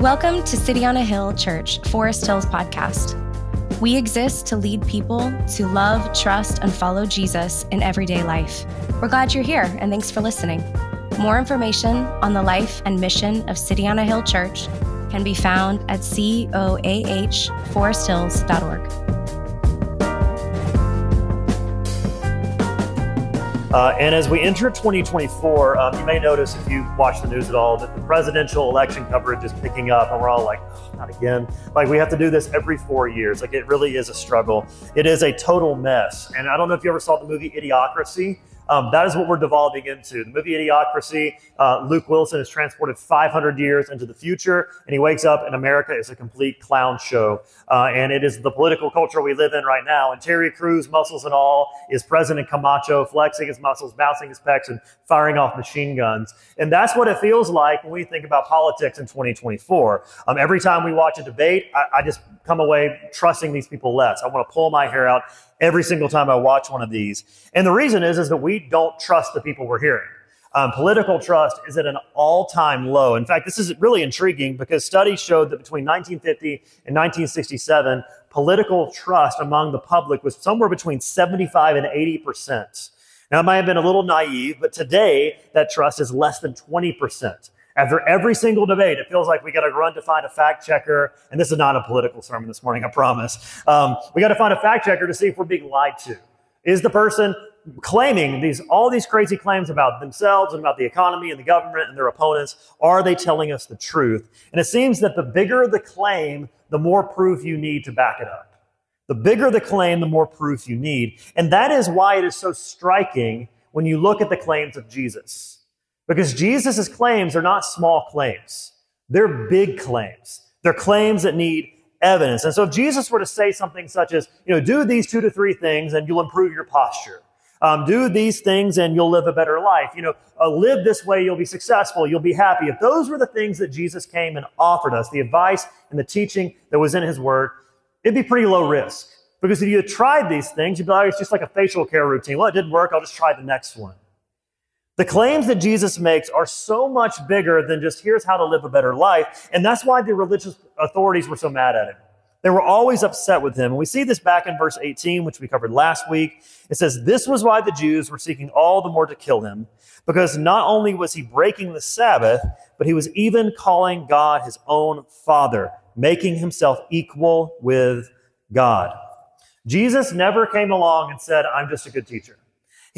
Welcome to City on a Hill Church, Forest Hills podcast. We exist to lead people to love, trust, and follow Jesus in everyday life. We're glad you're here, and thanks for listening. More information on the life and mission of City on a Hill Church can be found at coahforesthills.org. Uh, and as we enter 2024, um, you may notice if you watch the news at all that the presidential election coverage is picking up, and we're all like, oh, not again. Like, we have to do this every four years. Like, it really is a struggle. It is a total mess. And I don't know if you ever saw the movie Idiocracy. Um, that is what we're devolving into. The movie Idiocracy, uh, Luke Wilson is transported 500 years into the future, and he wakes up, and America is a complete clown show. Uh, and it is the political culture we live in right now. And Terry Crews, muscles and all, is President Camacho, flexing his muscles, bouncing his pecs, and firing off machine guns. And that's what it feels like when we think about politics in 2024. Um, every time we watch a debate, I, I just come away trusting these people less. I want to pull my hair out every single time I watch one of these. And the reason is, is that we don't trust the people we're hearing. Um, political trust is at an all-time low. In fact, this is really intriguing because studies showed that between 1950 and 1967, political trust among the public was somewhere between 75 and 80 percent. Now, it might have been a little naive, but today that trust is less than 20 percent. After every single debate, it feels like we got to run to find a fact checker. And this is not a political sermon this morning, I promise. Um, we got to find a fact checker to see if we're being lied to. Is the person claiming these all these crazy claims about themselves and about the economy and the government and their opponents are they telling us the truth and it seems that the bigger the claim the more proof you need to back it up the bigger the claim the more proof you need and that is why it is so striking when you look at the claims of jesus because Jesus' claims are not small claims. They're big claims. They're claims that need evidence. And so if Jesus were to say something such as, you know, do these two to three things and you'll improve your posture. Um, do these things and you'll live a better life. You know, uh, live this way, you'll be successful, you'll be happy. If those were the things that Jesus came and offered us, the advice and the teaching that was in his word, it'd be pretty low risk. Because if you had tried these things, you'd be like, it's just like a facial care routine. Well, it didn't work, I'll just try the next one. The claims that Jesus makes are so much bigger than just here's how to live a better life. And that's why the religious authorities were so mad at him. They were always upset with him. And we see this back in verse 18, which we covered last week. It says, This was why the Jews were seeking all the more to kill him, because not only was he breaking the Sabbath, but he was even calling God his own Father, making himself equal with God. Jesus never came along and said, I'm just a good teacher.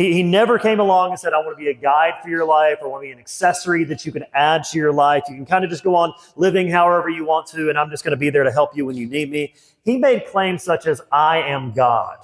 He, he never came along and said, I want to be a guide for your life or I want to be an accessory that you can add to your life. You can kind of just go on living however you want to, and I'm just going to be there to help you when you need me. He made claims such as, I am God.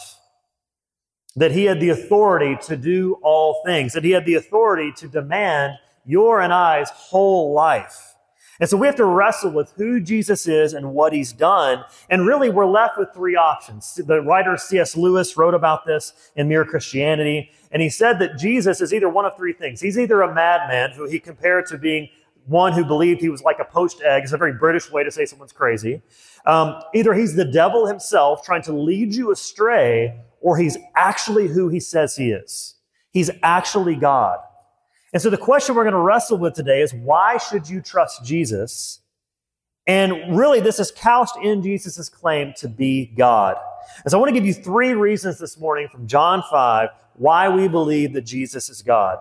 That he had the authority to do all things, that he had the authority to demand your and I's whole life. And so we have to wrestle with who Jesus is and what he's done. And really, we're left with three options. The writer C.S. Lewis wrote about this in Mere Christianity. And he said that Jesus is either one of three things. He's either a madman who he compared to being one who believed he was like a poached egg. It's a very British way to say someone's crazy. Um, either he's the devil himself trying to lead you astray, or he's actually who he says he is. He's actually God. And so the question we're going to wrestle with today is why should you trust Jesus? And really, this is couched in Jesus' claim to be God. And so I want to give you three reasons this morning from John 5 why we believe that Jesus is God.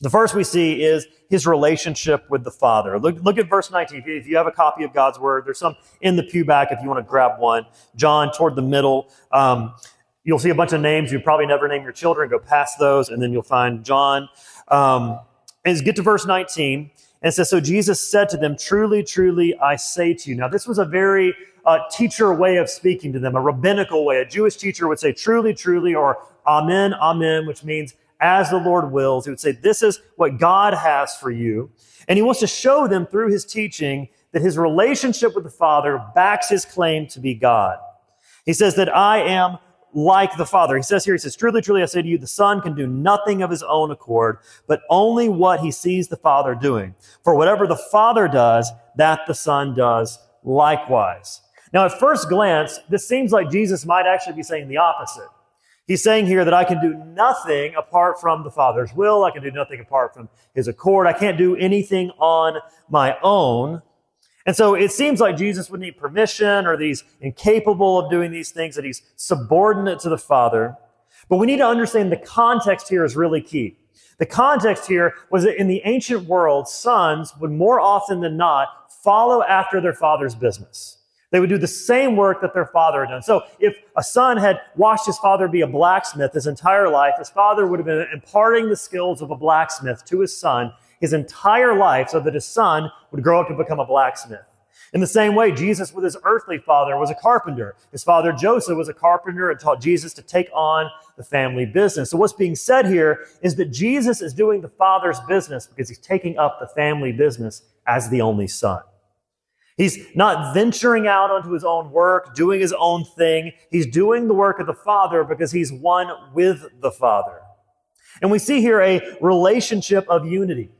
The first we see is his relationship with the Father. Look, look at verse 19. If you have a copy of God's Word, there's some in the pew back if you want to grab one. John, toward the middle. Um, you'll see a bunch of names you probably never name your children. Go past those, and then you'll find John. Um, and get to verse 19 and says, So Jesus said to them, Truly, truly, I say to you. Now, this was a very uh, teacher way of speaking to them, a rabbinical way. A Jewish teacher would say, Truly, truly, or Amen, Amen, which means as the Lord wills. He would say, This is what God has for you. And he wants to show them through his teaching that his relationship with the Father backs his claim to be God. He says that I am like the Father. He says here, he says, Truly, truly, I say to you, the Son can do nothing of his own accord, but only what he sees the Father doing. For whatever the Father does, that the Son does likewise. Now, at first glance, this seems like Jesus might actually be saying the opposite. He's saying here that I can do nothing apart from the Father's will. I can do nothing apart from his accord. I can't do anything on my own. And so it seems like Jesus would need permission or that he's incapable of doing these things, that he's subordinate to the Father. But we need to understand the context here is really key. The context here was that in the ancient world, sons would more often than not follow after their father's business. They would do the same work that their father had done. So if a son had watched his father be a blacksmith his entire life, his father would have been imparting the skills of a blacksmith to his son his entire life so that his son would grow up to become a blacksmith. In the same way, Jesus with his earthly father was a carpenter. His father Joseph was a carpenter and taught Jesus to take on the family business. So what's being said here is that Jesus is doing the father's business because he's taking up the family business as the only son. He's not venturing out onto his own work, doing his own thing. He's doing the work of the Father because he's one with the Father. And we see here a relationship of unity.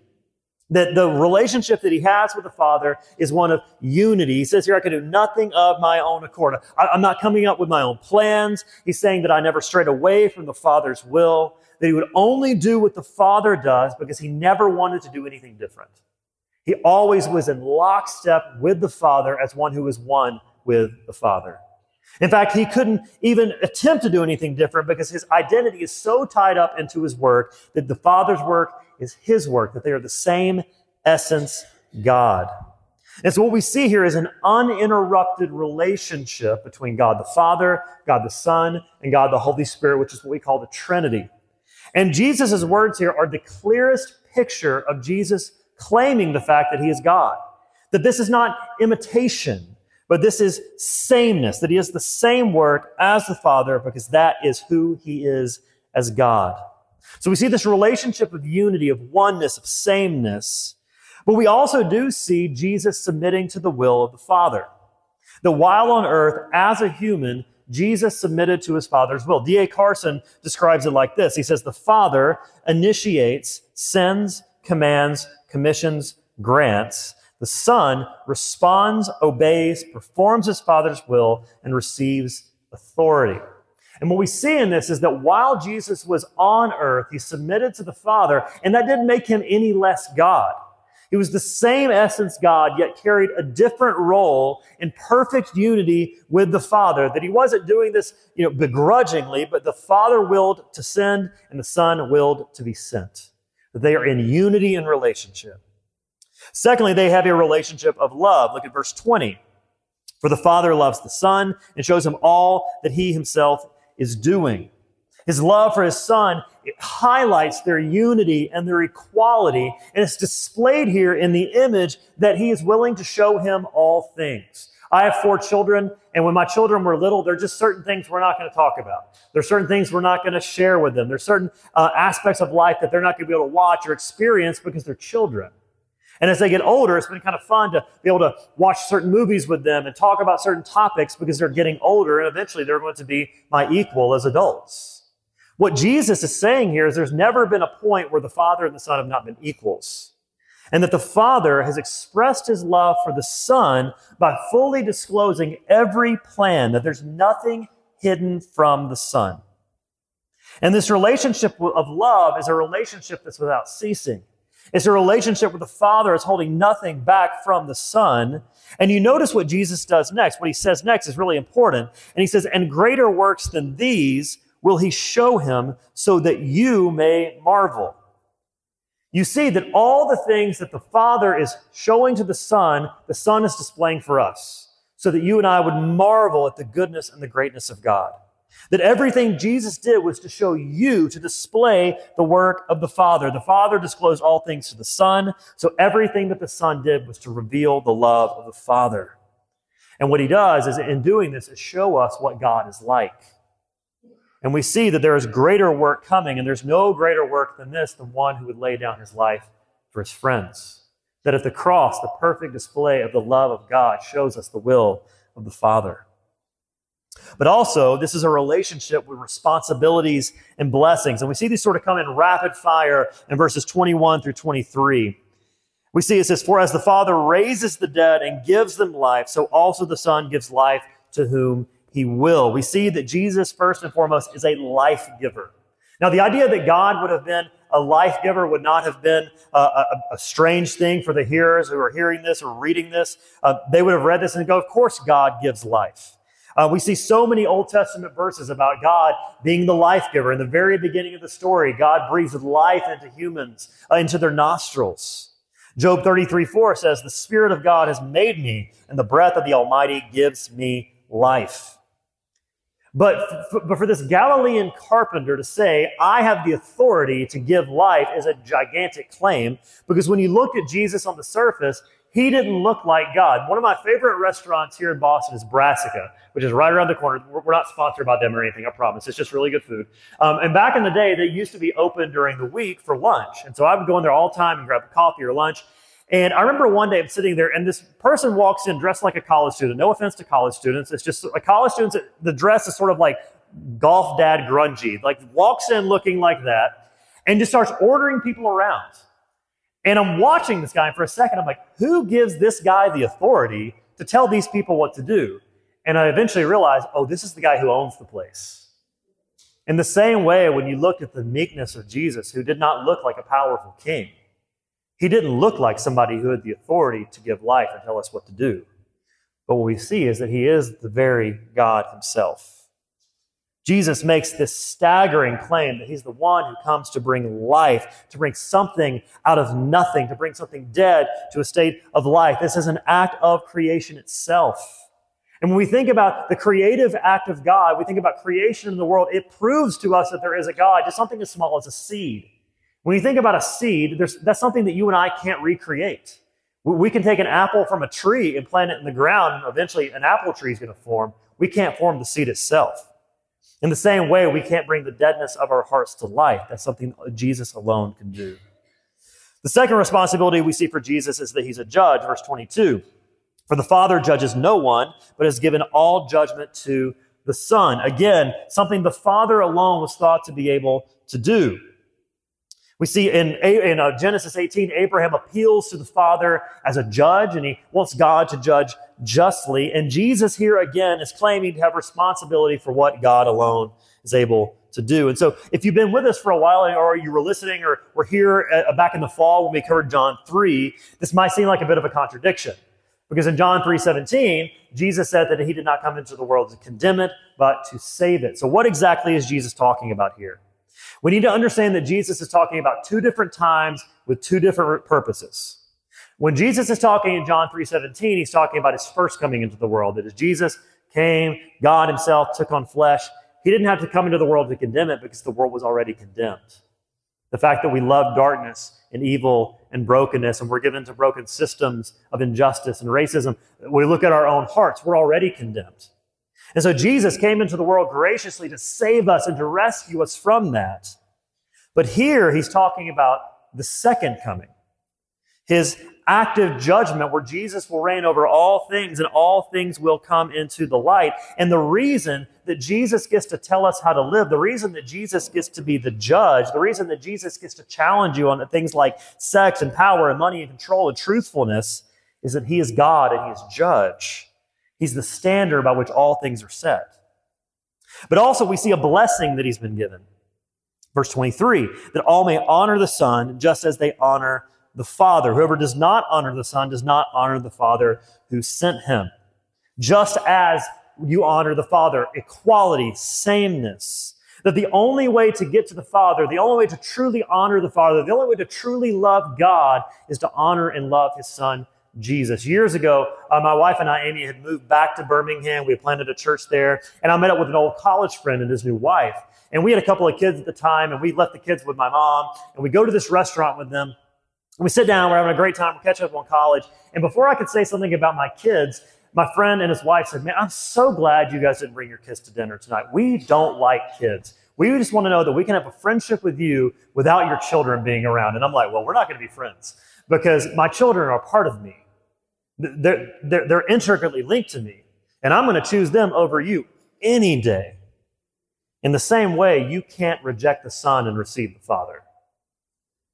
That the relationship that he has with the Father is one of unity. He says here, I can do nothing of my own accord. I, am not coming up with my own plans. He's saying that I never strayed away from the Father's will, that he would only do what the Father does because he never wanted to do anything different. He always was in lockstep with the Father as one who was one with the Father. In fact, he couldn't even attempt to do anything different because his identity is so tied up into his work that the Father's work is his work, that they are the same essence God. And so what we see here is an uninterrupted relationship between God the Father, God the Son, and God the Holy Spirit, which is what we call the Trinity. And Jesus' words here are the clearest picture of Jesus claiming the fact that he is God. That this is not imitation, but this is sameness, that he is the same work as the Father because that is who he is as God. So we see this relationship of unity, of oneness, of sameness. But we also do see Jesus submitting to the will of the Father. That while on earth, as a human, Jesus submitted to his Father's will. D.A. Carson describes it like this He says, The Father initiates, sends, commands, commissions, grants. The Son responds, obeys, performs his Father's will, and receives authority. And what we see in this is that while Jesus was on earth, he submitted to the Father, and that didn't make him any less God. He was the same essence God, yet carried a different role in perfect unity with the Father. That he wasn't doing this, you know, begrudgingly, but the Father willed to send and the Son willed to be sent. That they are in unity and relationship. Secondly, they have a relationship of love. Look at verse 20. For the Father loves the Son and shows him all that he himself is doing. His love for his son it highlights their unity and their equality, and it's displayed here in the image that he is willing to show him all things. I have four children, and when my children were little, there are just certain things we're not going to talk about. There's certain things we're not going to share with them. There's certain uh, aspects of life that they're not going to be able to watch or experience because they're children. And as they get older, it's been kind of fun to be able to watch certain movies with them and talk about certain topics because they're getting older and eventually they're going to be my equal as adults. What Jesus is saying here is there's never been a point where the Father and the Son have not been equals. And that the Father has expressed his love for the Son by fully disclosing every plan, that there's nothing hidden from the Son. And this relationship of love is a relationship that's without ceasing. It's a relationship with the Father is holding nothing back from the Son. And you notice what Jesus does next. What he says next is really important. And he says, And greater works than these will he show him so that you may marvel. You see that all the things that the Father is showing to the Son, the Son is displaying for us, so that you and I would marvel at the goodness and the greatness of God. That everything Jesus did was to show you, to display the work of the Father. The Father disclosed all things to the Son, so everything that the Son did was to reveal the love of the Father. And what he does is, in doing this, is show us what God is like. And we see that there is greater work coming, and there's no greater work than this, than one who would lay down his life for his friends. That at the cross, the perfect display of the love of God shows us the will of the Father. But also, this is a relationship with responsibilities and blessings. And we see these sort of come in rapid fire in verses 21 through 23. We see it says, For as the Father raises the dead and gives them life, so also the Son gives life to whom he will. We see that Jesus, first and foremost, is a life giver. Now, the idea that God would have been a life giver would not have been a, a, a strange thing for the hearers who are hearing this or reading this. Uh, they would have read this and go, Of course, God gives life. Uh, we see so many Old Testament verses about God being the life giver. In the very beginning of the story, God breathes life into humans, uh, into their nostrils. Job 33 4 says, The Spirit of God has made me, and the breath of the Almighty gives me life. But, but for this Galilean carpenter to say, I have the authority to give life is a gigantic claim because when you look at Jesus on the surface, he didn't look like God. One of my favorite restaurants here in Boston is Brassica, which is right around the corner. We're not sponsored by them or anything, I promise. It's just really good food. Um, and back in the day, they used to be open during the week for lunch. And so I would go in there all the time and grab a coffee or lunch. And I remember one day I'm sitting there and this person walks in dressed like a college student. No offense to college students. It's just a college student. The dress is sort of like golf dad grungy, like walks in looking like that and just starts ordering people around. And I'm watching this guy and for a second. I'm like, who gives this guy the authority to tell these people what to do? And I eventually realized, oh, this is the guy who owns the place. In the same way, when you look at the meekness of Jesus, who did not look like a powerful king, he didn't look like somebody who had the authority to give life and tell us what to do. But what we see is that he is the very God himself. Jesus makes this staggering claim that he's the one who comes to bring life, to bring something out of nothing, to bring something dead to a state of life. This is an act of creation itself. And when we think about the creative act of God, we think about creation in the world, it proves to us that there is a God, just something as small as a seed. When you think about a seed, that's something that you and I can't recreate. We can take an apple from a tree and plant it in the ground, and eventually an apple tree is going to form. We can't form the seed itself. In the same way, we can't bring the deadness of our hearts to life. That's something Jesus alone can do. The second responsibility we see for Jesus is that he's a judge, verse 22. For the Father judges no one, but has given all judgment to the Son. Again, something the Father alone was thought to be able to do. We see in, in uh, Genesis 18, Abraham appeals to the Father as a judge, and he wants God to judge justly. And Jesus here again is claiming to have responsibility for what God alone is able to do. And so, if you've been with us for a while, or you were listening, or were here uh, back in the fall when we covered John 3, this might seem like a bit of a contradiction. Because in John 3:17, Jesus said that he did not come into the world to condemn it, but to save it. So what exactly is Jesus talking about here? We need to understand that Jesus is talking about two different times with two different purposes. When Jesus is talking in John 3:17, he's talking about his first coming into the world. That as Jesus came, God himself took on flesh. He didn't have to come into the world to condemn it because the world was already condemned. The fact that we love darkness and evil and brokenness and we're given to broken systems of injustice and racism, we look at our own hearts, we're already condemned. And so Jesus came into the world graciously to save us and to rescue us from that. But here he's talking about the second coming, his active judgment where Jesus will reign over all things and all things will come into the light. And the reason that Jesus gets to tell us how to live, the reason that Jesus gets to be the judge, the reason that Jesus gets to challenge you on things like sex and power and money and control and truthfulness is that he is God and he is judge. He's the standard by which all things are set. But also, we see a blessing that he's been given. Verse 23 that all may honor the Son just as they honor the Father. Whoever does not honor the Son does not honor the Father who sent him. Just as you honor the Father, equality, sameness. That the only way to get to the Father, the only way to truly honor the Father, the only way to truly love God is to honor and love His Son, Jesus. Years ago, uh, my wife and I, Amy, had moved back to Birmingham. We had planted a church there, and I met up with an old college friend and his new wife. And we had a couple of kids at the time, and we left the kids with my mom, and we go to this restaurant with them. And we sit down, we're having a great time, we're catching up on college. And before I could say something about my kids, my friend and his wife said, Man, I'm so glad you guys didn't bring your kids to dinner tonight. We don't like kids. We just want to know that we can have a friendship with you without your children being around. And I'm like, Well, we're not going to be friends because my children are part of me. They're, they're, they're intricately linked to me, and I'm going to choose them over you any day. In the same way, you can't reject the Son and receive the Father.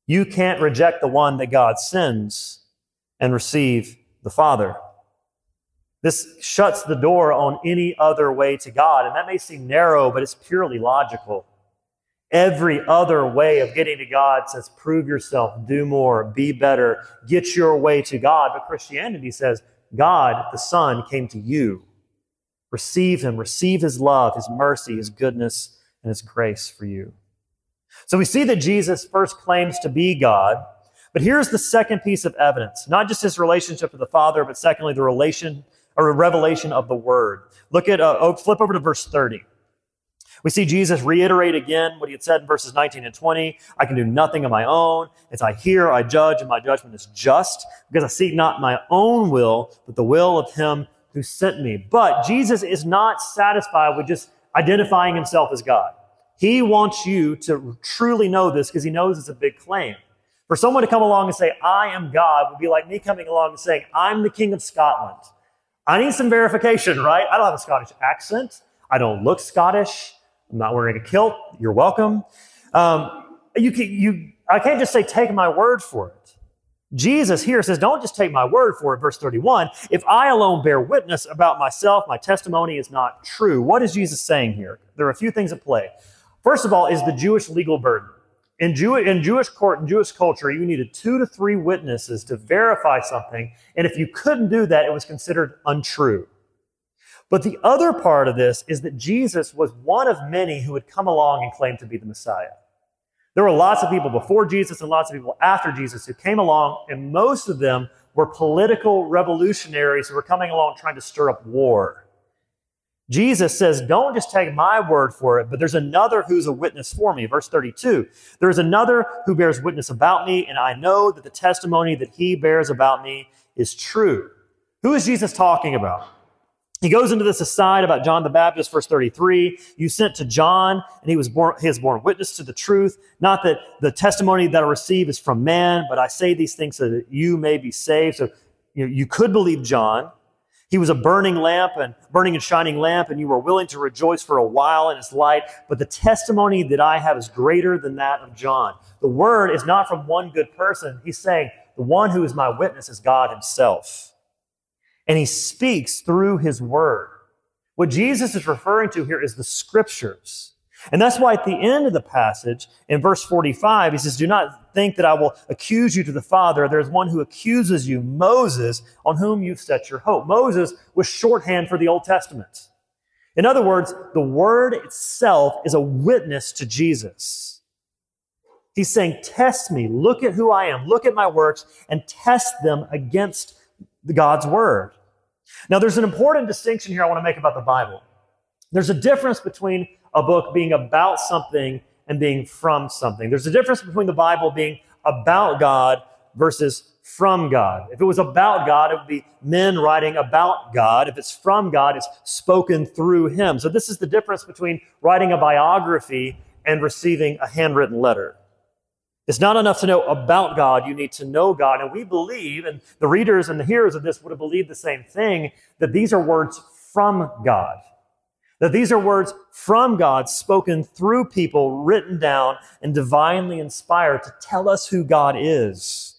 You can't reject the one that God sends and receive the Father. This shuts the door on any other way to God. And that may seem narrow, but it's purely logical. Every other way of getting to God says, prove yourself, do more, be better, get your way to God. But Christianity says, God, the Son, came to you. Receive Him, receive His love, His mercy, His goodness, and His grace for you. So we see that Jesus first claims to be God, but here's the second piece of evidence not just His relationship to the Father, but secondly, the relation or revelation of the Word. Look at, uh, oh, flip over to verse 30. We see Jesus reiterate again what he had said in verses 19 and 20. I can do nothing of my own. As I hear, I judge, and my judgment is just, because I seek not my own will, but the will of him who sent me. But Jesus is not satisfied with just identifying himself as God. He wants you to truly know this because he knows it's a big claim. For someone to come along and say, I am God, would be like me coming along and saying, I'm the King of Scotland. I need some verification, right? I don't have a Scottish accent. I don't look Scottish. I'm not wearing a kilt. You're welcome. Um, you can, you, I can't just say, take my word for it. Jesus here says, don't just take my word for it. Verse 31 If I alone bear witness about myself, my testimony is not true. What is Jesus saying here? There are a few things at play. First of all, is the Jewish legal burden. In, Jew- in Jewish court and Jewish culture, you needed two to three witnesses to verify something. And if you couldn't do that, it was considered untrue. But the other part of this is that Jesus was one of many who had come along and claimed to be the Messiah. There were lots of people before Jesus and lots of people after Jesus who came along, and most of them were political revolutionaries who were coming along trying to stir up war. Jesus says, Don't just take my word for it, but there's another who's a witness for me. Verse 32 There is another who bears witness about me, and I know that the testimony that he bears about me is true. Who is Jesus talking about? He goes into this aside about John the Baptist, verse 33. You sent to John, and he was born, he has borne witness to the truth. Not that the testimony that I receive is from man, but I say these things so that you may be saved. So you, know, you could believe John. He was a burning lamp and burning and shining lamp, and you were willing to rejoice for a while in his light. But the testimony that I have is greater than that of John. The word is not from one good person. He's saying, the one who is my witness is God himself and he speaks through his word. What Jesus is referring to here is the scriptures. And that's why at the end of the passage, in verse 45, he says, Do not think that I will accuse you to the Father. There's one who accuses you, Moses, on whom you've set your hope. Moses was shorthand for the Old Testament. In other words, the word itself is a witness to Jesus. He's saying, Test me, look at who I am, look at my works, and test them against God's word. Now, there's an important distinction here I want to make about the Bible. There's a difference between a book being about something and being from something. There's a difference between the Bible being about God versus from God. If it was about God, it would be men writing about God. If it's from God, it's spoken through Him. So, this is the difference between writing a biography and receiving a handwritten letter. It's not enough to know about God. You need to know God. And we believe, and the readers and the hearers of this would have believed the same thing, that these are words from God. That these are words from God spoken through people, written down and divinely inspired to tell us who God is.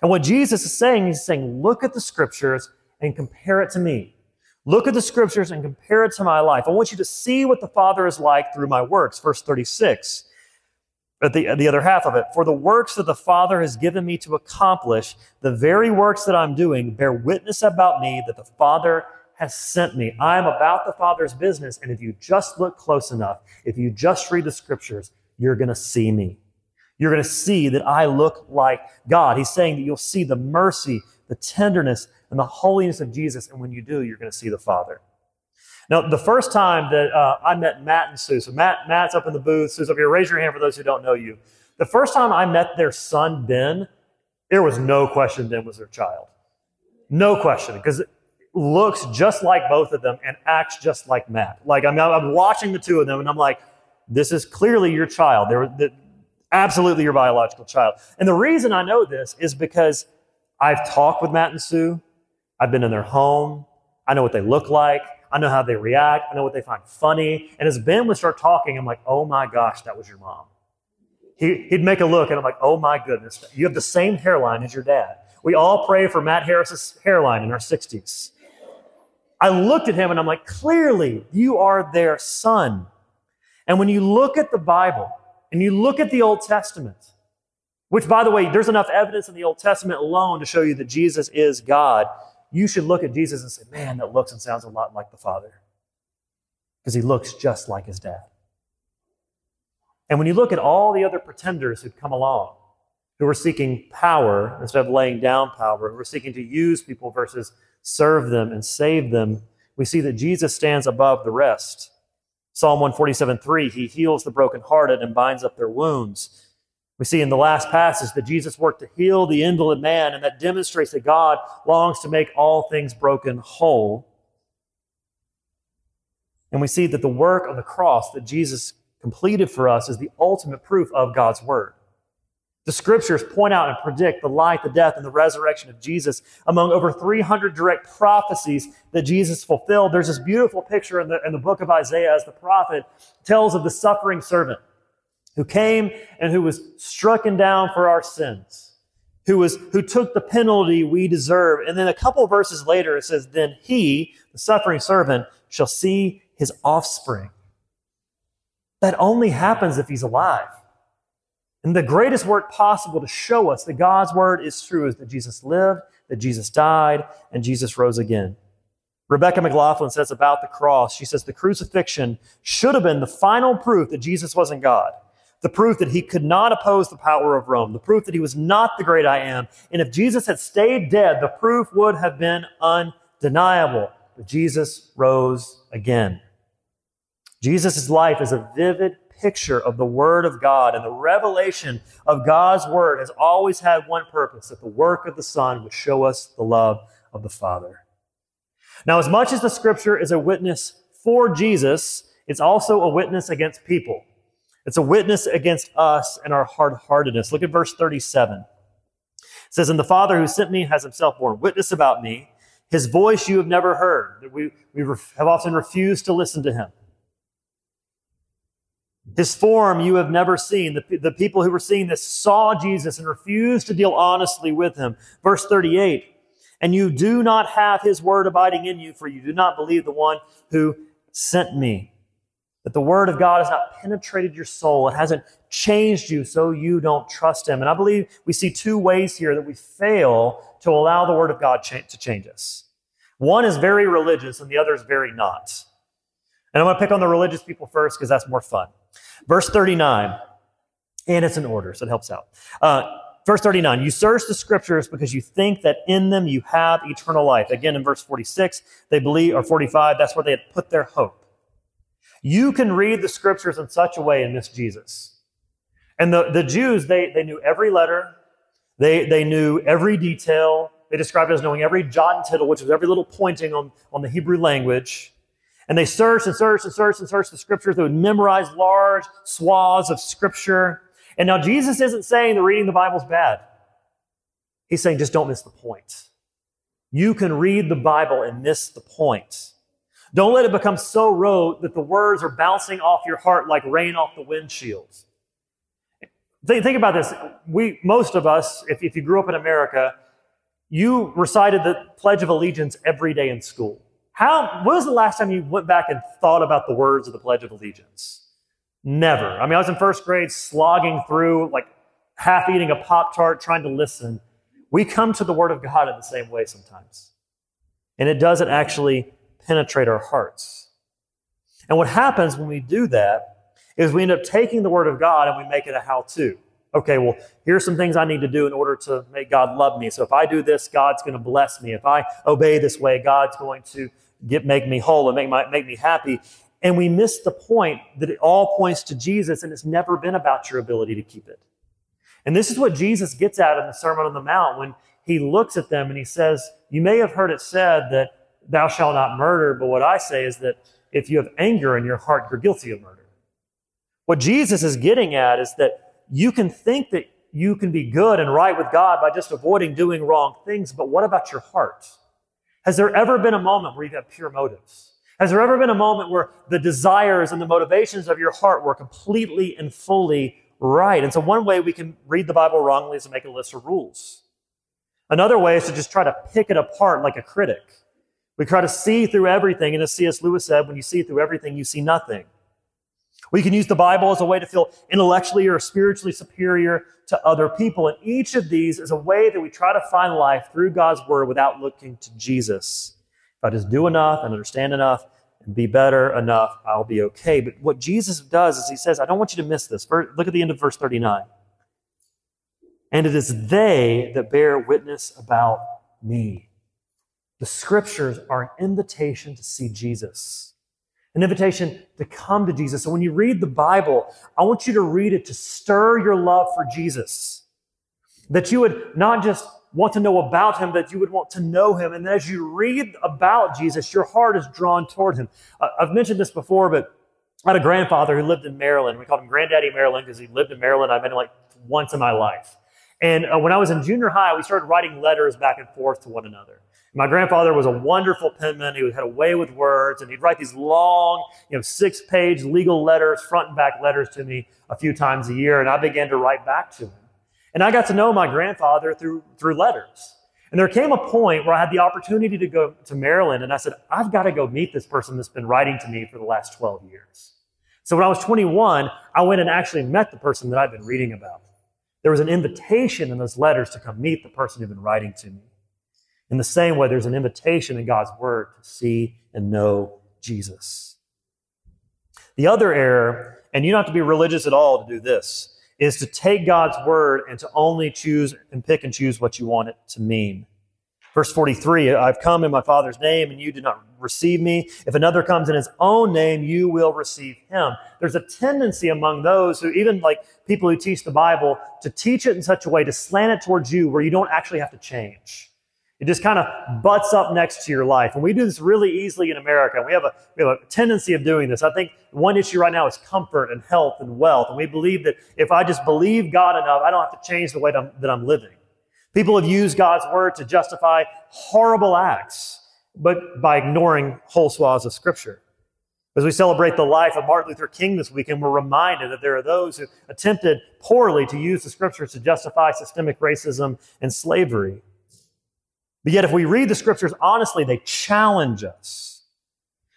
And what Jesus is saying, he's saying, look at the scriptures and compare it to me. Look at the scriptures and compare it to my life. I want you to see what the Father is like through my works. Verse 36. But the, the other half of it, for the works that the Father has given me to accomplish, the very works that I'm doing bear witness about me that the Father has sent me. I am about the Father's business. And if you just look close enough, if you just read the scriptures, you're going to see me. You're going to see that I look like God. He's saying that you'll see the mercy, the tenderness, and the holiness of Jesus. And when you do, you're going to see the Father. Now, the first time that uh, I met Matt and Sue, so Matt, Matt's up in the booth, Sue's up here. Raise your hand for those who don't know you. The first time I met their son, Ben, there was no question Ben was their child. No question, because it looks just like both of them and acts just like Matt. Like, I'm, I'm watching the two of them and I'm like, this is clearly your child. They're the, absolutely your biological child. And the reason I know this is because I've talked with Matt and Sue. I've been in their home. I know what they look like. I know how they react. I know what they find funny. And as Ben would start talking, I'm like, oh my gosh, that was your mom. He, would make a look, and I'm like, oh my goodness, you have the same hairline as your dad. We all pray for Matt Harris's hairline in our 60s. I looked at him and I'm like, clearly, you are their son. And when you look at the Bible and you look at the Old Testament, which, by the way, there's enough evidence in the Old Testament alone to show you that Jesus is God, you should look at Jesus and say, man, that looks and sounds a lot like the Father. Because he looks just like his dad. And when you look at all the other pretenders who'd come along, who were seeking power instead of laying down power, who were seeking to use people versus serve them and save them, we see that Jesus stands above the rest. Psalm 147 3, he heals the brokenhearted and binds up their wounds. We see in the last passage that Jesus worked to heal the invalid man, and that demonstrates that God longs to make all things broken whole. And we see that the work on the cross that Jesus completed for us is the ultimate proof of God's word. The scriptures point out and predict the life, the death, and the resurrection of Jesus. Among over 300 direct prophecies that Jesus fulfilled, there's this beautiful picture in the, in the book of Isaiah as the prophet tells of the suffering servant who came and who was stricken down for our sins, who, was, who took the penalty we deserve. And then a couple verses later, it says, Then he, the suffering servant, shall see his offspring. That only happens if he's alive. And the greatest work possible to show us that God's word is true is that Jesus lived, that Jesus died, and Jesus rose again. Rebecca McLaughlin says about the cross, she says the crucifixion should have been the final proof that Jesus wasn't God, the proof that he could not oppose the power of Rome, the proof that he was not the great I am. And if Jesus had stayed dead, the proof would have been undeniable. But Jesus rose again. Jesus' life is a vivid picture of the Word of God. And the revelation of God's Word has always had one purpose that the work of the Son would show us the love of the Father. Now, as much as the Scripture is a witness for Jesus, it's also a witness against people. It's a witness against us and our hard heartedness. Look at verse 37. It says, And the Father who sent me has himself borne witness about me. His voice you have never heard. We, we have often refused to listen to him. His form you have never seen. The, the people who were seeing this saw Jesus and refused to deal honestly with him. Verse 38 And you do not have his word abiding in you, for you do not believe the one who sent me. That the word of God has not penetrated your soul, it hasn't changed you, so you don't trust him. And I believe we see two ways here that we fail to allow the word of God cha- to change us. One is very religious, and the other is very not. And I'm going to pick on the religious people first because that's more fun. Verse 39, and it's in order, so it helps out. Uh, verse 39, you search the scriptures because you think that in them you have eternal life. Again, in verse 46, they believe, or 45, that's where they had put their hope. You can read the scriptures in such a way and miss Jesus. And the, the Jews, they, they knew every letter, they, they knew every detail. They described it as knowing every jot and tittle, which was every little pointing on, on the Hebrew language. And they searched and searched and searched and searched the scriptures. They would memorize large swaths of scripture. And now Jesus isn't saying that reading the Bible is bad. He's saying just don't miss the point. You can read the Bible and miss the point. Don't let it become so rote that the words are bouncing off your heart like rain off the windshields. Think, think about this. We, most of us, if, if you grew up in America, you recited the Pledge of Allegiance every day in school. How, when was the last time you went back and thought about the words of the Pledge of Allegiance? Never. I mean, I was in first grade slogging through, like half eating a Pop Tart, trying to listen. We come to the Word of God in the same way sometimes. And it doesn't actually penetrate our hearts. And what happens when we do that is we end up taking the Word of God and we make it a how to. Okay, well, here's some things I need to do in order to make God love me. So if I do this, God's going to bless me. If I obey this way, God's going to get, make me whole and make, my, make me happy. And we miss the point that it all points to Jesus and it's never been about your ability to keep it. And this is what Jesus gets at in the Sermon on the Mount when he looks at them and he says, You may have heard it said that thou shalt not murder, but what I say is that if you have anger in your heart, you're guilty of murder. What Jesus is getting at is that you can think that you can be good and right with God by just avoiding doing wrong things, but what about your heart? Has there ever been a moment where you've had pure motives? Has there ever been a moment where the desires and the motivations of your heart were completely and fully right? And so, one way we can read the Bible wrongly is to make a list of rules. Another way is to just try to pick it apart like a critic. We try to see through everything, and as C.S. Lewis said, when you see through everything, you see nothing. We can use the Bible as a way to feel intellectually or spiritually superior to other people. And each of these is a way that we try to find life through God's word without looking to Jesus. If I just do enough and understand enough and be better enough, I'll be okay. But what Jesus does is he says, I don't want you to miss this. Look at the end of verse 39. And it is they that bear witness about me. The scriptures are an invitation to see Jesus an invitation to come to Jesus. So when you read the Bible, I want you to read it to stir your love for Jesus. That you would not just want to know about him, that you would want to know him. And as you read about Jesus, your heart is drawn toward him. I've mentioned this before, but I had a grandfather who lived in Maryland. We called him Granddaddy Maryland because he lived in Maryland. I met him like once in my life. And uh, when I was in junior high, we started writing letters back and forth to one another. My grandfather was a wonderful penman. He had a way with words, and he'd write these long, you know, six-page legal letters, front and back letters to me a few times a year, and I began to write back to him. And I got to know my grandfather through through letters. And there came a point where I had the opportunity to go to Maryland, and I said, I've got to go meet this person that's been writing to me for the last 12 years. So when I was 21, I went and actually met the person that I've been reading about. There was an invitation in those letters to come meet the person who'd been writing to me. In the same way, there's an invitation in God's word to see and know Jesus. The other error, and you don't have to be religious at all to do this, is to take God's word and to only choose and pick and choose what you want it to mean. Verse 43 I've come in my Father's name, and you did not receive me. If another comes in his own name, you will receive him. There's a tendency among those who, even like people who teach the Bible, to teach it in such a way to slant it towards you where you don't actually have to change. It just kind of butts up next to your life. And we do this really easily in America. We have, a, we have a tendency of doing this. I think one issue right now is comfort and health and wealth. And we believe that if I just believe God enough, I don't have to change the way that I'm, that I'm living. People have used God's word to justify horrible acts, but by ignoring whole swaths of scripture. As we celebrate the life of Martin Luther King this weekend, we're reminded that there are those who attempted poorly to use the scriptures to justify systemic racism and slavery. But yet, if we read the scriptures honestly, they challenge us.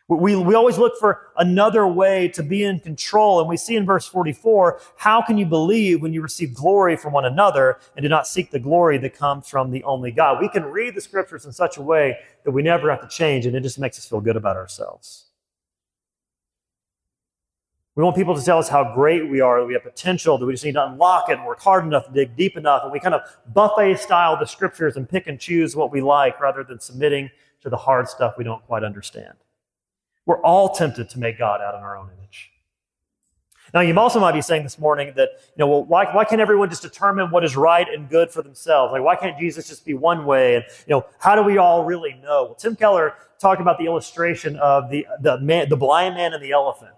We, we always look for another way to be in control. And we see in verse 44 how can you believe when you receive glory from one another and do not seek the glory that comes from the only God? We can read the scriptures in such a way that we never have to change, and it just makes us feel good about ourselves. We want people to tell us how great we are, that we have potential, that we just need to unlock it and work hard enough, dig deep enough. And we kind of buffet style the scriptures and pick and choose what we like rather than submitting to the hard stuff we don't quite understand. We're all tempted to make God out in our own image. Now, you also might be saying this morning that, you know, well, why, why can't everyone just determine what is right and good for themselves? Like, why can't Jesus just be one way? And, you know, how do we all really know? Well, Tim Keller talked about the illustration of the, the, man, the blind man and the elephant.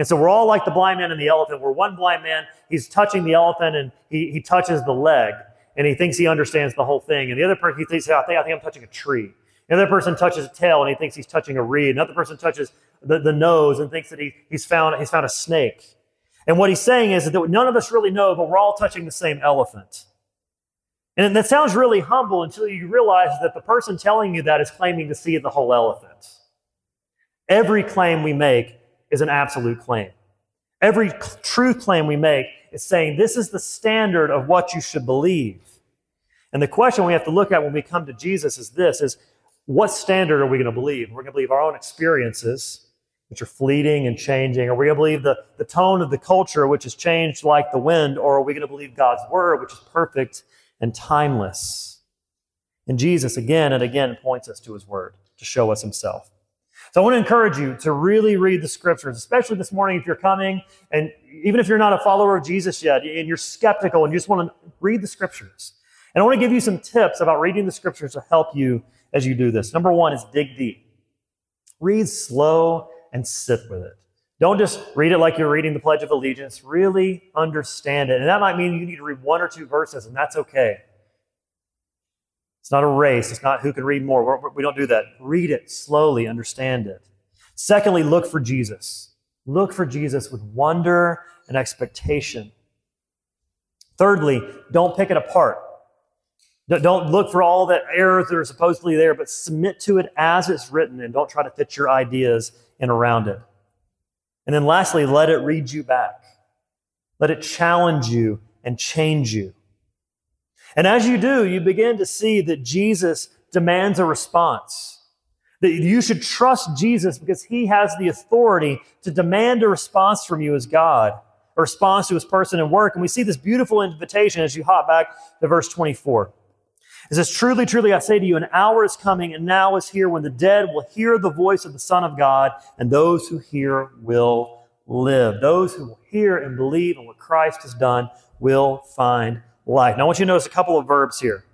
And so we're all like the blind man and the elephant, We're one blind man, he's touching the elephant and he, he touches the leg and he thinks he understands the whole thing. And the other person, he thinks, I think, I think I'm touching a tree. The other person touches a tail and he thinks he's touching a reed. Another person touches the, the nose and thinks that he, he's, found, he's found a snake. And what he's saying is that none of us really know, but we're all touching the same elephant. And that sounds really humble until you realize that the person telling you that is claiming to see the whole elephant. Every claim we make is an absolute claim. Every truth claim we make is saying this is the standard of what you should believe. And the question we have to look at when we come to Jesus is this is what standard are we going to believe? We're going to believe our own experiences, which are fleeting and changing. Are we going to believe the, the tone of the culture, which has changed like the wind? Or are we going to believe God's word, which is perfect and timeless? And Jesus again and again points us to his word to show us himself. So I want to encourage you to really read the scriptures, especially this morning if you're coming and even if you're not a follower of Jesus yet and you're skeptical and you just want to read the scriptures. And I want to give you some tips about reading the scriptures to help you as you do this. Number one is dig deep. Read slow and sit with it. Don't just read it like you're reading the Pledge of Allegiance. Really understand it. And that might mean you need to read one or two verses, and that's okay. It's not a race. It's not who can read more. We're, we do not do that. Read it slowly, understand it. Secondly, look for Jesus. Look for Jesus with wonder and expectation. Thirdly, don't pick it apart. Don't look for all the errors that are supposedly there, but submit to it as it's written and don't try to fit your ideas in around it. And then lastly, let it read you back. Let it challenge you and change you. And as you do, you begin to see that Jesus demands a response. That you should trust Jesus because he has the authority to demand a response from you as God, a response to his person and work. And we see this beautiful invitation as you hop back to verse 24. It says, Truly, truly, I say to you, an hour is coming and now is here when the dead will hear the voice of the Son of God, and those who hear will live. Those who will hear and believe in what Christ has done will find life. Now, I want you to notice a couple of verbs here.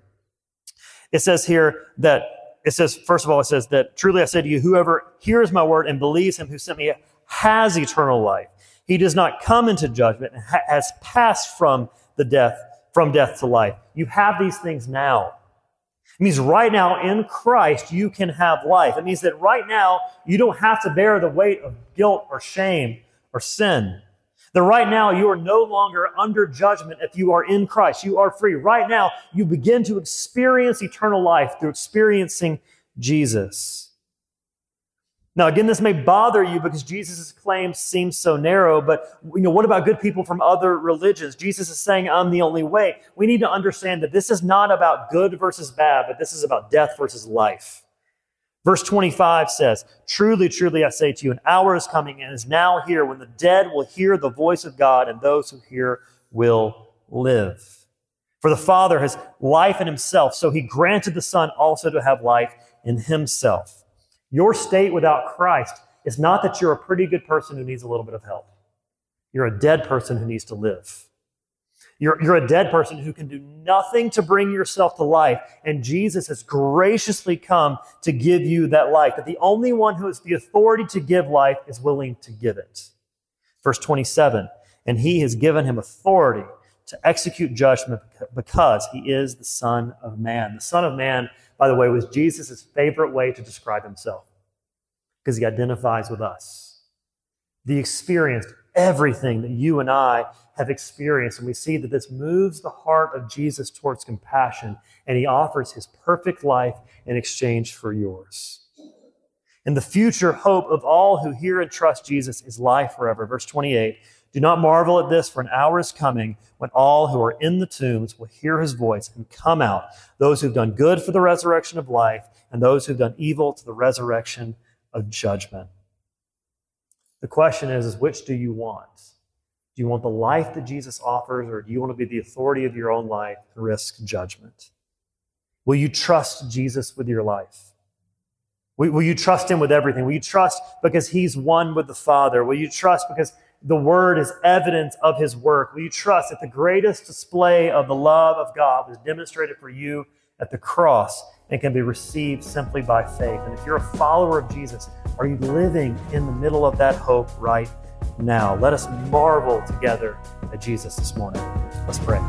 It says here that it says, first of all, it says that truly I say to you, whoever hears my word and believes him who sent me has eternal life. He does not come into judgment and has passed from the death, from death to life. You have these things now. It means right now in Christ, you can have life. It means that right now, you don't have to bear the weight of guilt or shame or sin. Right now you are no longer under judgment if you are in Christ. You are free. Right now you begin to experience eternal life through experiencing Jesus. Now, again, this may bother you because Jesus' claims seem so narrow, but you know, what about good people from other religions? Jesus is saying, I'm the only way. We need to understand that this is not about good versus bad, but this is about death versus life. Verse 25 says, Truly, truly, I say to you, an hour is coming and is now here when the dead will hear the voice of God, and those who hear will live. For the Father has life in himself, so he granted the Son also to have life in himself. Your state without Christ is not that you're a pretty good person who needs a little bit of help. You're a dead person who needs to live. You're, you're a dead person who can do nothing to bring yourself to life. And Jesus has graciously come to give you that life. That the only one who has the authority to give life is willing to give it. Verse 27 And he has given him authority to execute judgment because he is the Son of Man. The Son of Man, by the way, was Jesus' favorite way to describe himself because he identifies with us. The experienced everything that you and I have experienced. And we see that this moves the heart of Jesus towards compassion, and he offers his perfect life in exchange for yours. And the future hope of all who hear and trust Jesus is life forever. Verse 28 Do not marvel at this, for an hour is coming when all who are in the tombs will hear his voice and come out, those who've done good for the resurrection of life, and those who've done evil to the resurrection of judgment. The question is, is which do you want? Do you want the life that Jesus offers, or do you want to be the authority of your own life and risk judgment? Will you trust Jesus with your life? Will you trust him with everything? Will you trust because he's one with the Father? Will you trust because the Word is evidence of his work? Will you trust that the greatest display of the love of God was demonstrated for you at the cross and can be received simply by faith? And if you're a follower of Jesus, are you living in the middle of that hope right now? Let us marvel together at Jesus this morning. Let's pray.